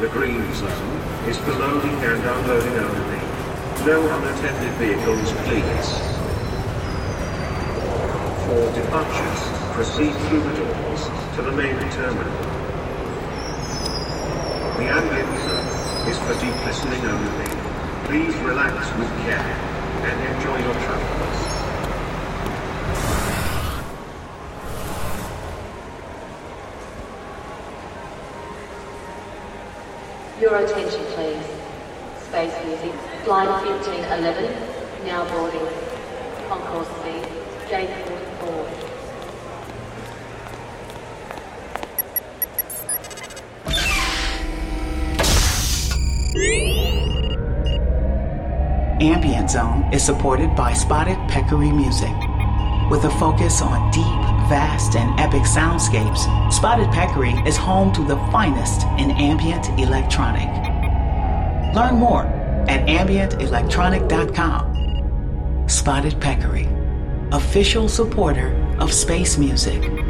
The green zone is for loading and unloading only. No unattended vehicles, please. For departures, proceed through the doors to the main terminal. The ambient zone is for deep listening only. Please relax with care and enjoy your travels. Your attention, please. Space music. Flight 1511, now boarding. Concourse C, gate 44. Ambient Zone is supported by Spotted Peccary Music. With a focus on deep, vast, and epic soundscapes, Spotted Peccary is home to the finest in ambient electronic. Learn more at ambientelectronic.com. Spotted Peccary, official supporter of space music.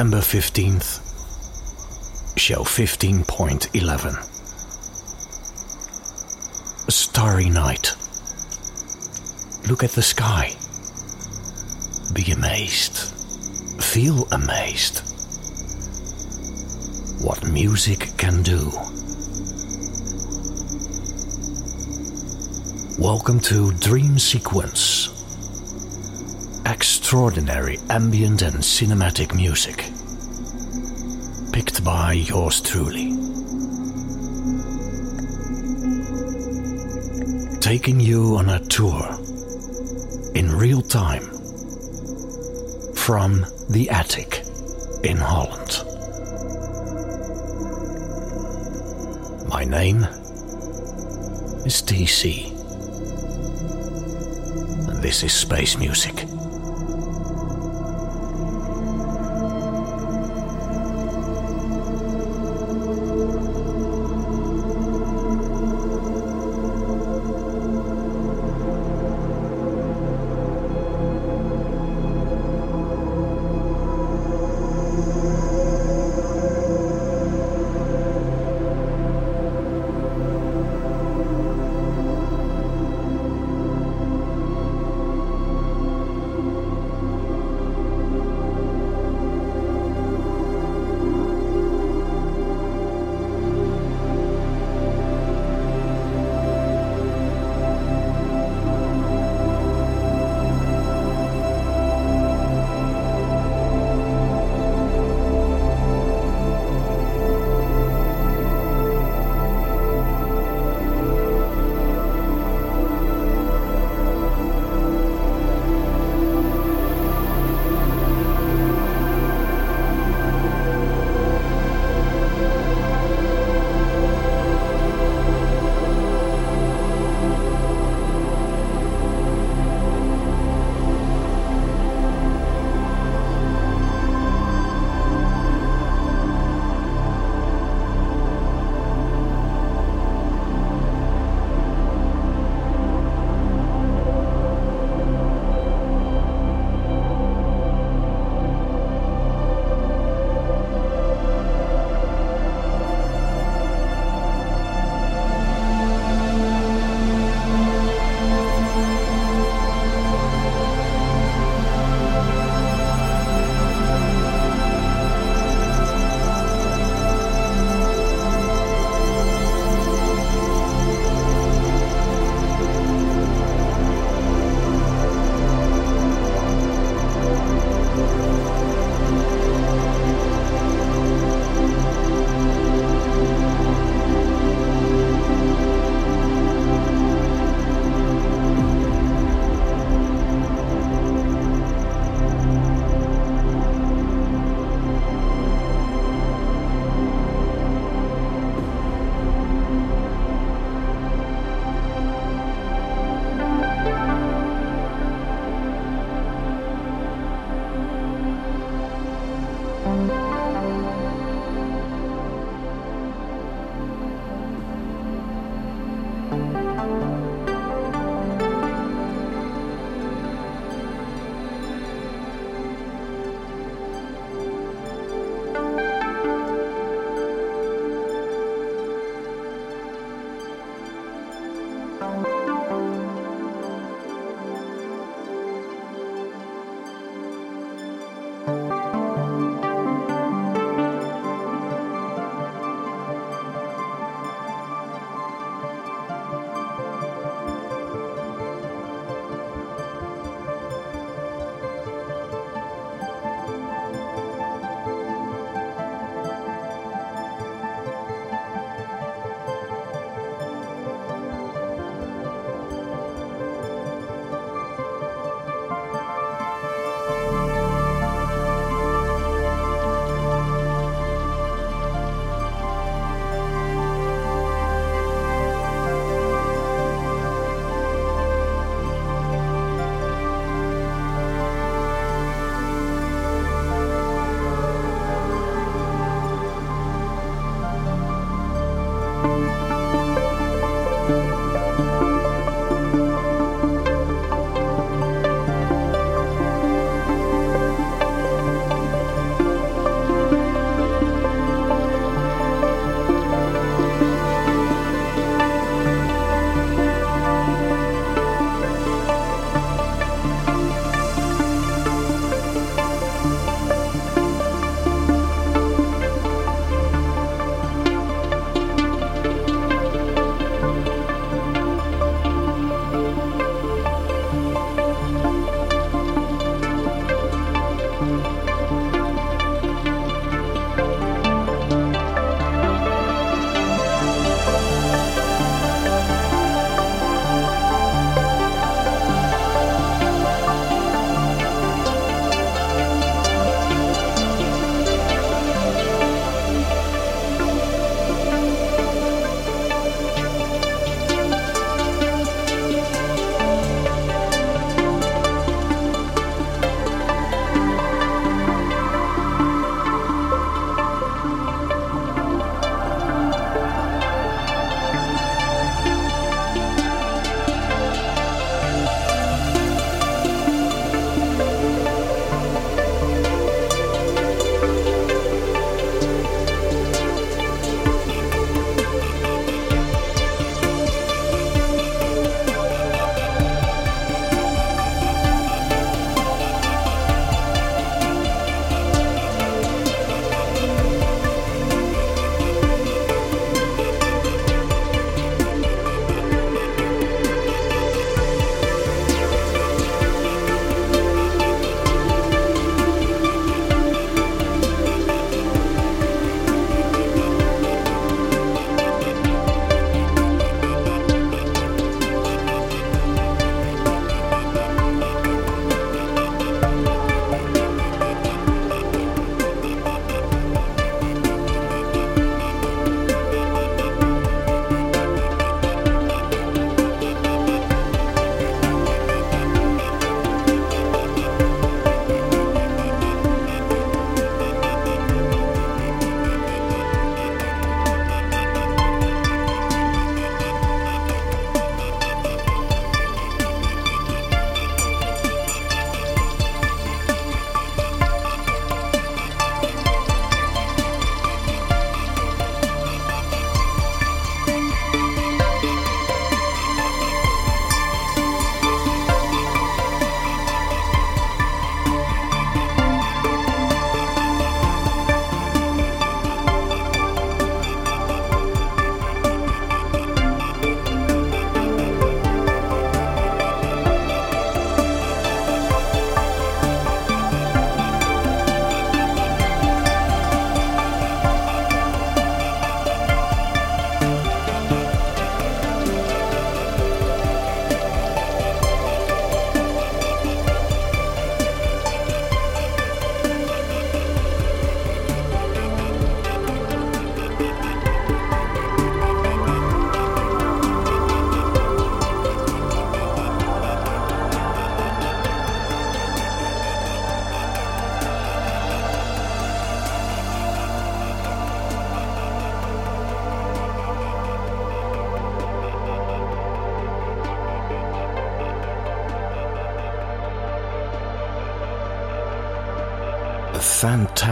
November 15th, show 15.11. A starry night. Look at the sky. Be amazed. Feel amazed. What music can do. Welcome to Dream Sequence. Extraordinary ambient and cinematic music. Picked by yours truly. Taking you on a tour in real time from the attic in Holland. My name is TC. And this is space music.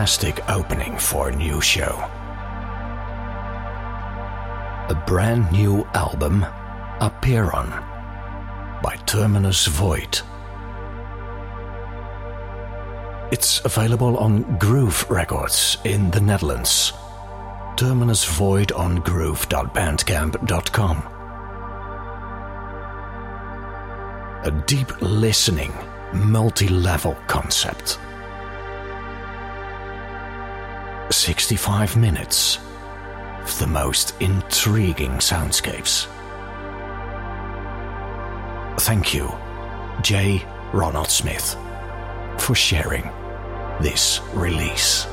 Fantastic opening for a new show. A brand new album, Apeiron, by Terminus Void. It's available on Groove Records in the Netherlands. Terminus Void on groove.bandcamp.com. A deep listening, multi level concept. 65 minutes of the most intriguing soundscapes. Thank you, J. Ronald Smith, for sharing this release.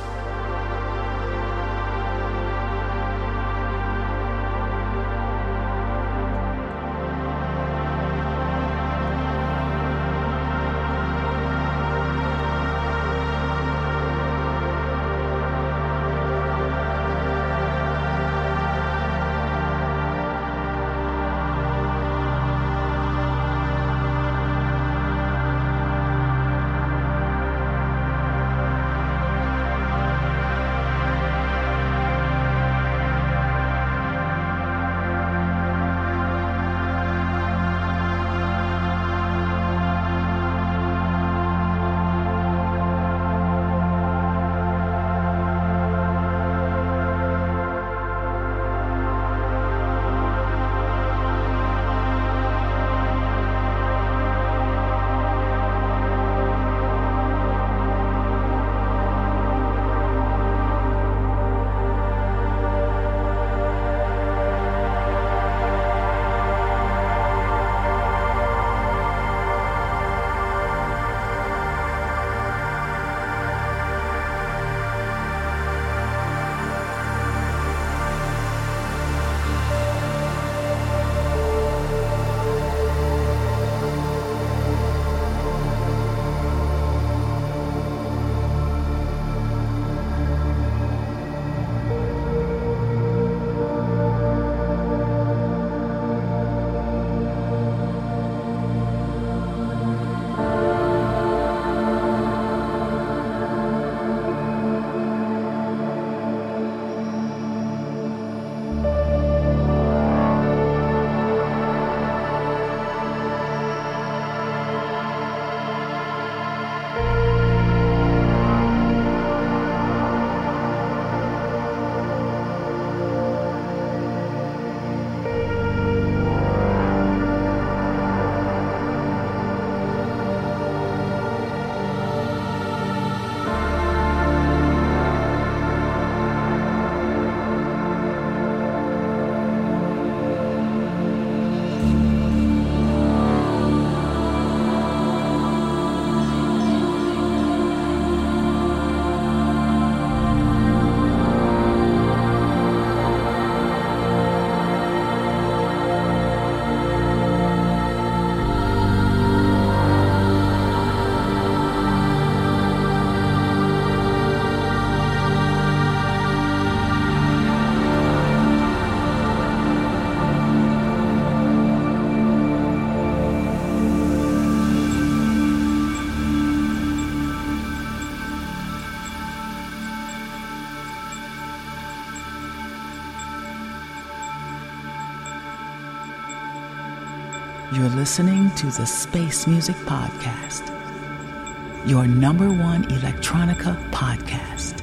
Listening to the Space Music Podcast, your number one electronica podcast.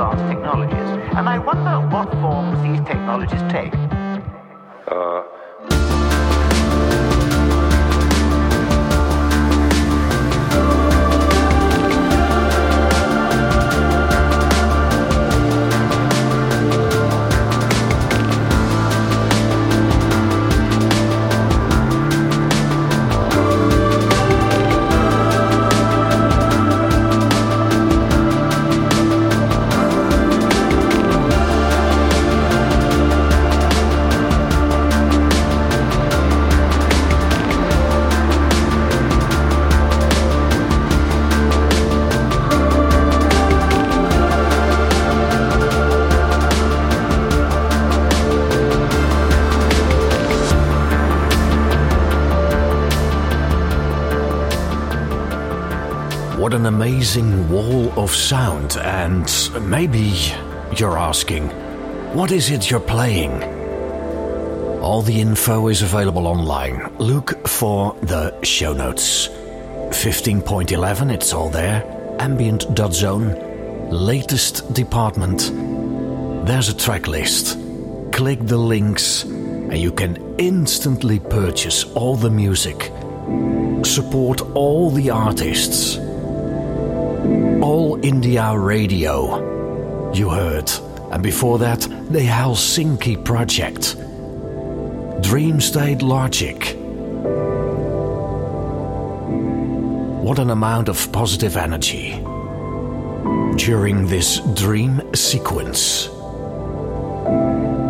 Advanced technologies. And I wonder what forms these technologies take. What amazing wall of sound, and maybe you're asking, what is it you're playing? All the info is available online. Look for the show notes. 15.11, it's all there. Ambient.zone, latest department. There's a track list. Click the links, and you can instantly purchase all the music. Support all the artists. All India Radio. You heard. And before that, the Helsinki Project. Dreamstate Logic. What an amount of positive energy during this dream sequence.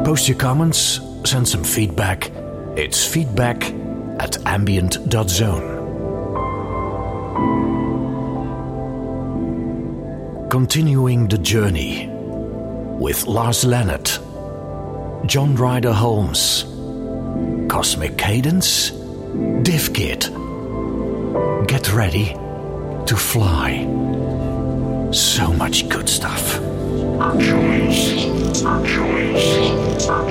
Post your comments, send some feedback. It's feedback at ambient.zone. Continuing the Journey with Lars Leonhard, John Ryder Holmes, Cosmic Cadence, DivKid. Get ready to fly. So much good stuff. Our our our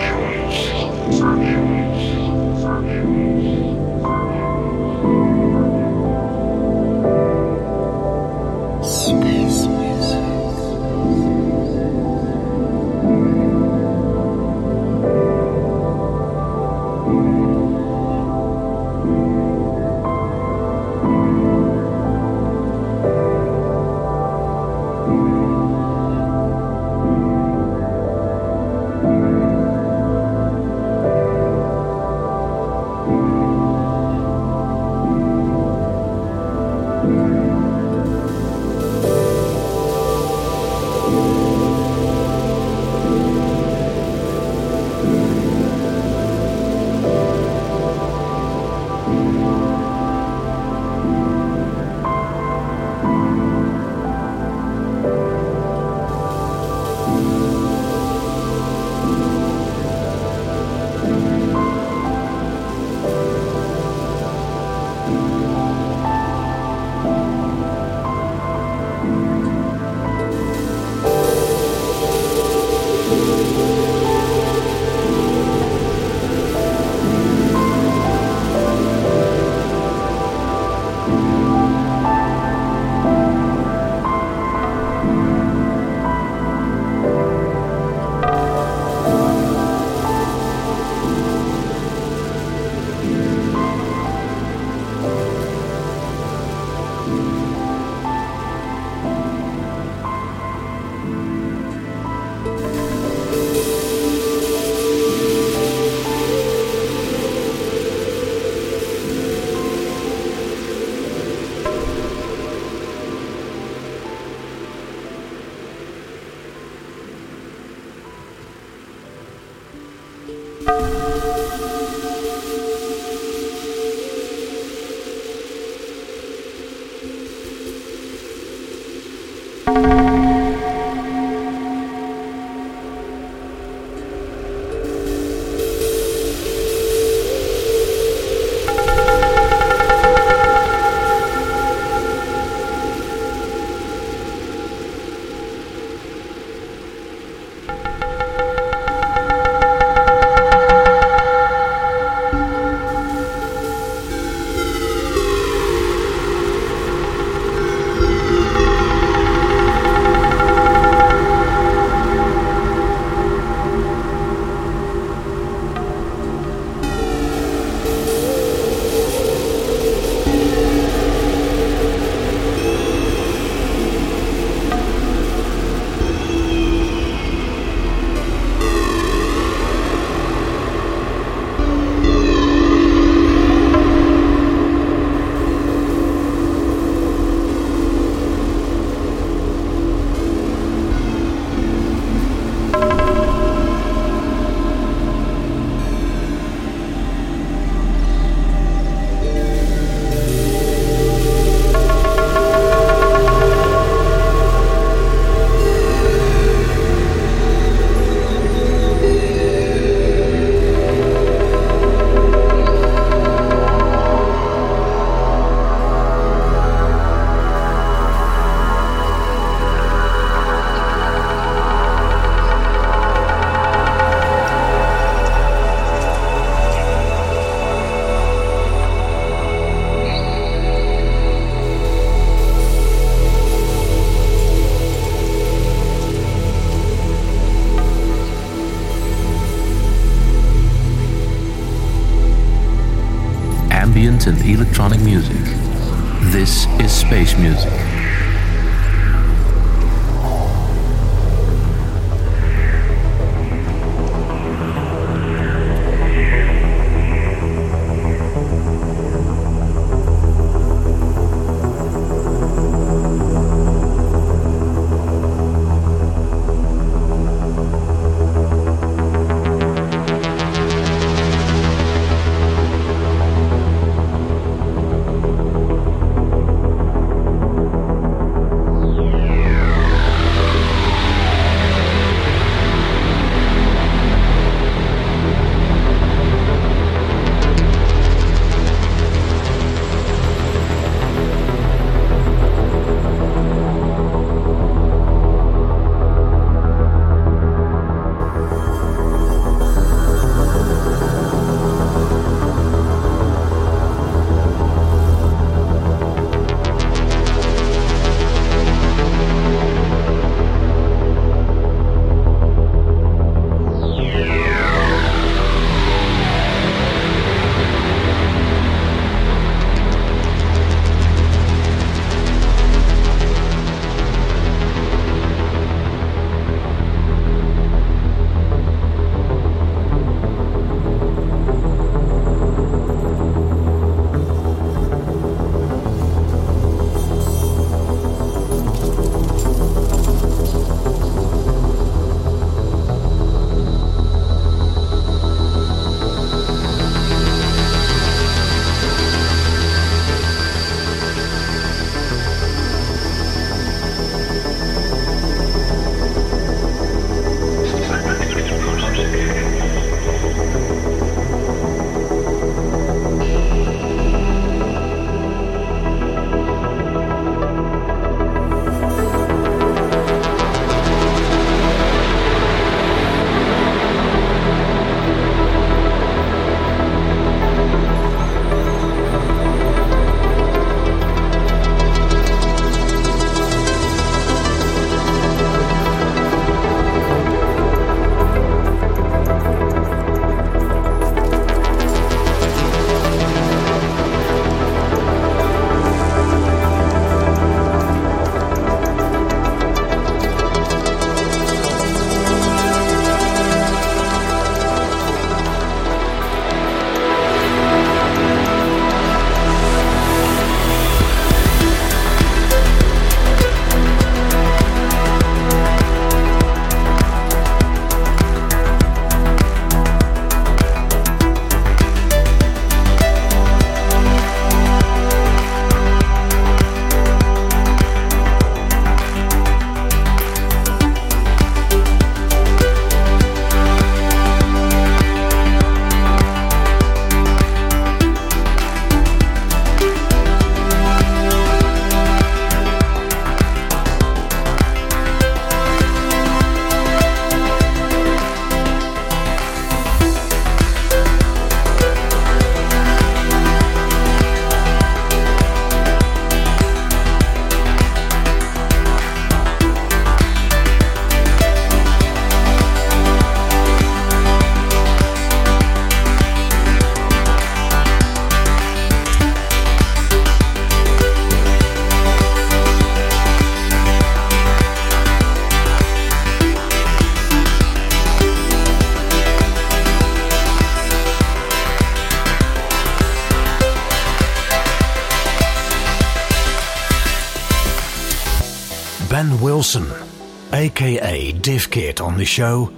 aka DivKid, on the show.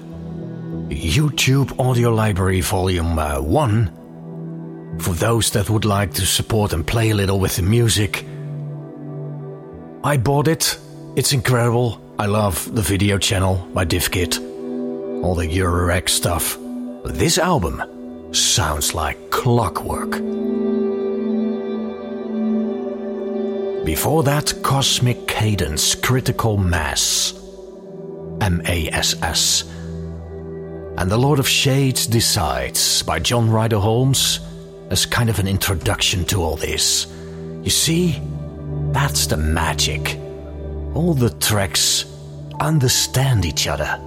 YouTube Audio Library Volume uh, 1. For those that would like to support and play a little with the music, I bought it. It's incredible. I love the video channel by DivKid, all the Eurorack stuff. This album sounds like clockwork. Before that, Cosmic Cadence Critical Mass. MASS. And The Lord of Shades Decides by John Ryder Holmes as kind of an introduction to all this. You see, that's the magic. All the tracks understand each other.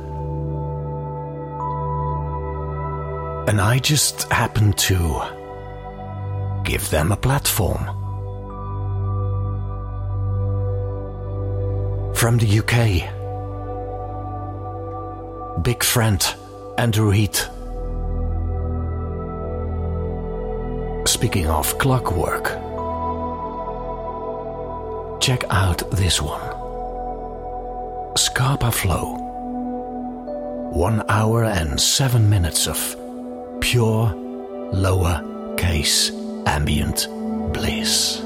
And I just happen to Give them a platform. From the UK, big friend Andrew Heath. Speaking of clockwork, check out this one Scapa Flow. One hour and seven minutes of pure lower case ambient bliss.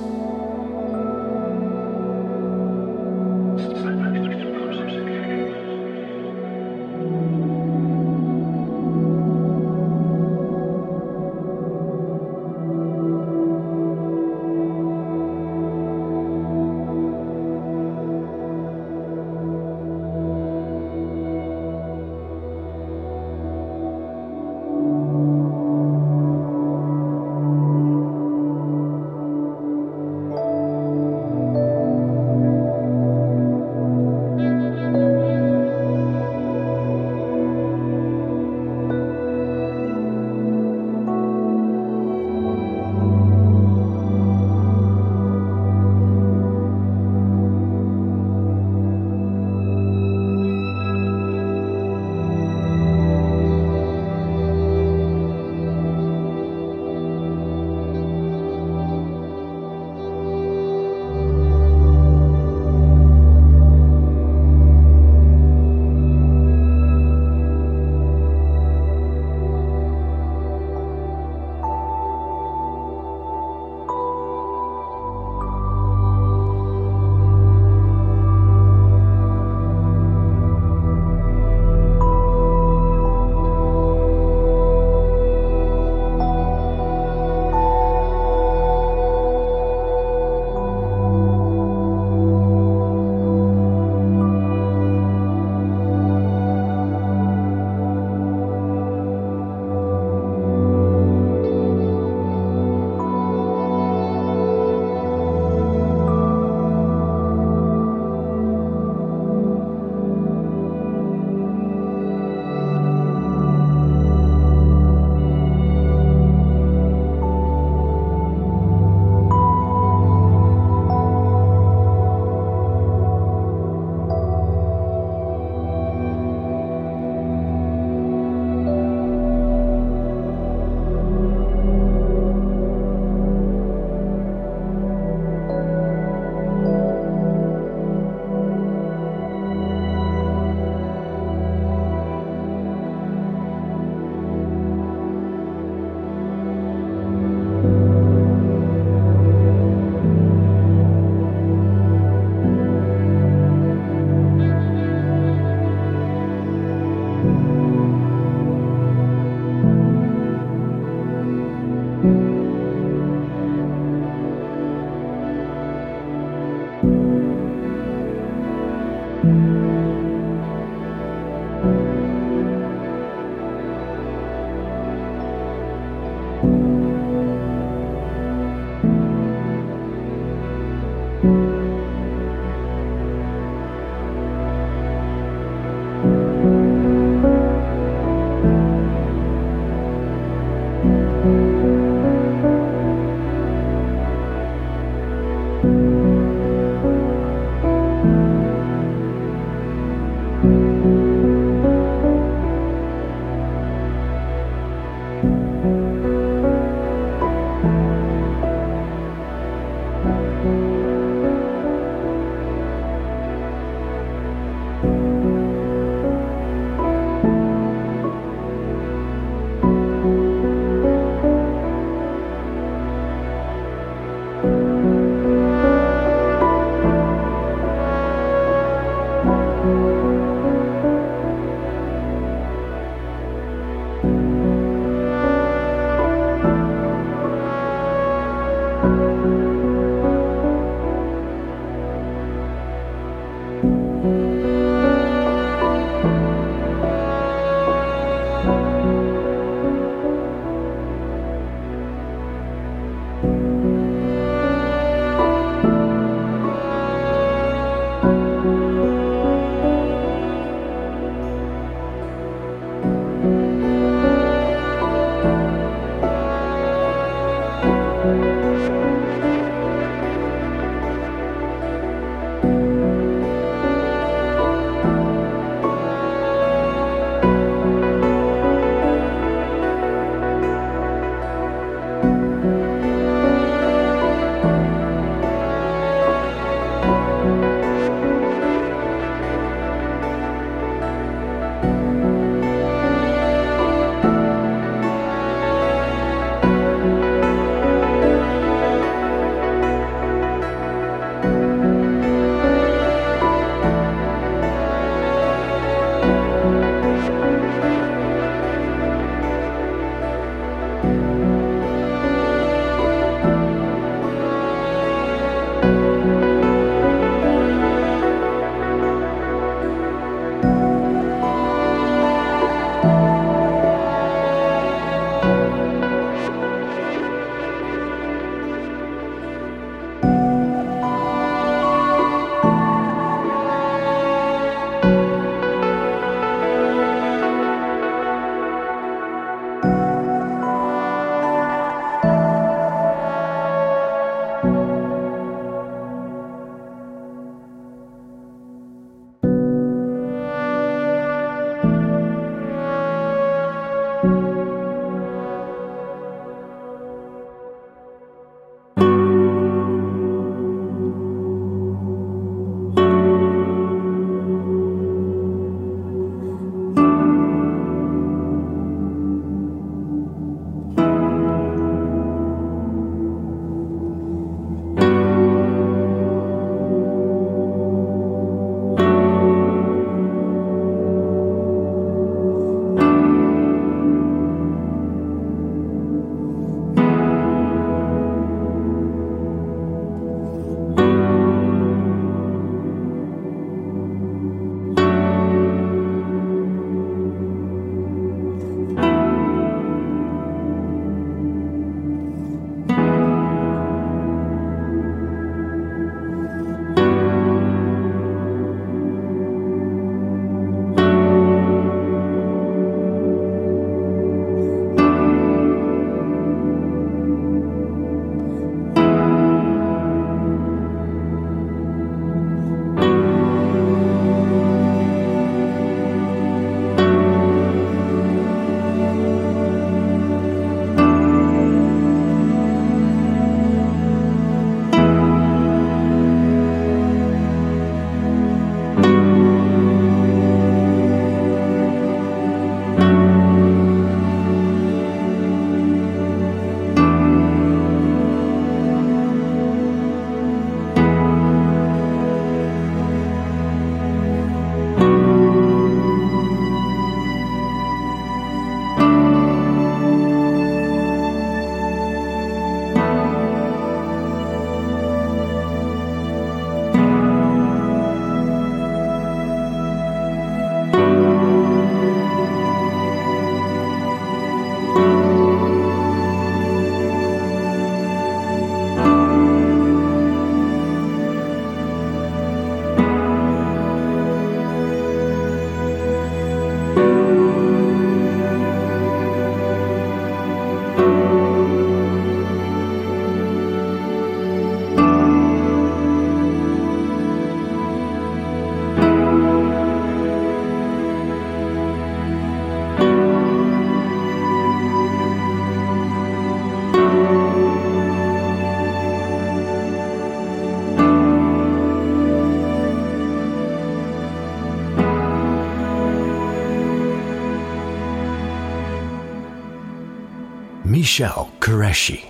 Michelle Qureshi.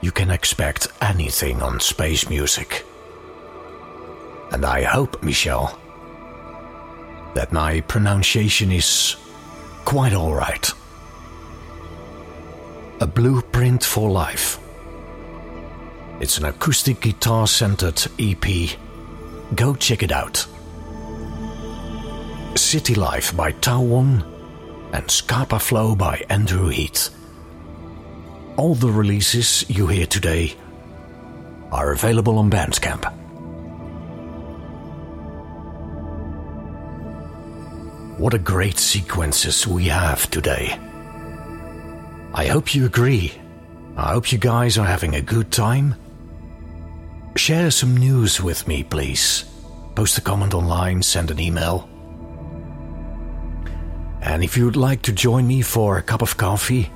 You can expect anything on space music. And I hope, Michelle, that my pronunciation is quite alright. A Blueprint for Life. It's an acoustic guitar centered EP. Go check it out. City Life by Tauon and Scapa Flow by Andrew Heath. All the releases you hear today are available on Bandcamp. What a great sequences we have today. I hope you agree. I hope you guys are having a good time. Share some news with me, please. Post a comment online, send an email. And if you'd like to join me for a cup of coffee,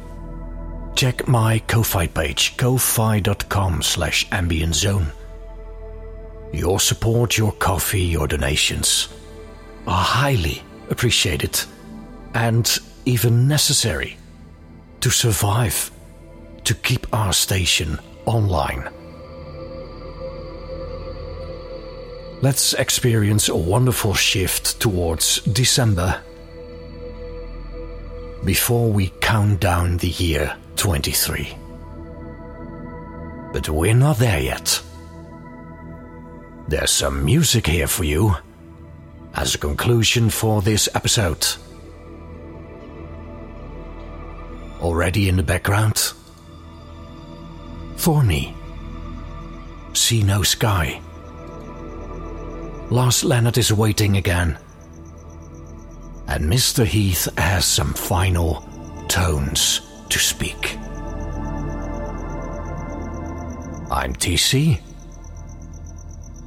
check my Ko-Fi page, ko-fi.com slash ambient zone. Your support, your coffee, your donations are highly appreciated and even necessary to survive, to keep our station online. Let's experience a wonderful shift towards December before we count down the year 23. But we're not there yet. There's some music here for you as a conclusion for this episode. Already in the background, Thormy, See No Sky. Lars Leonhard is waiting again and Mr. Heath has some final tones to speak. I'm TC.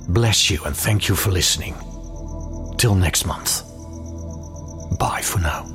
Bless you and thank you for listening. Till next month. Bye for now.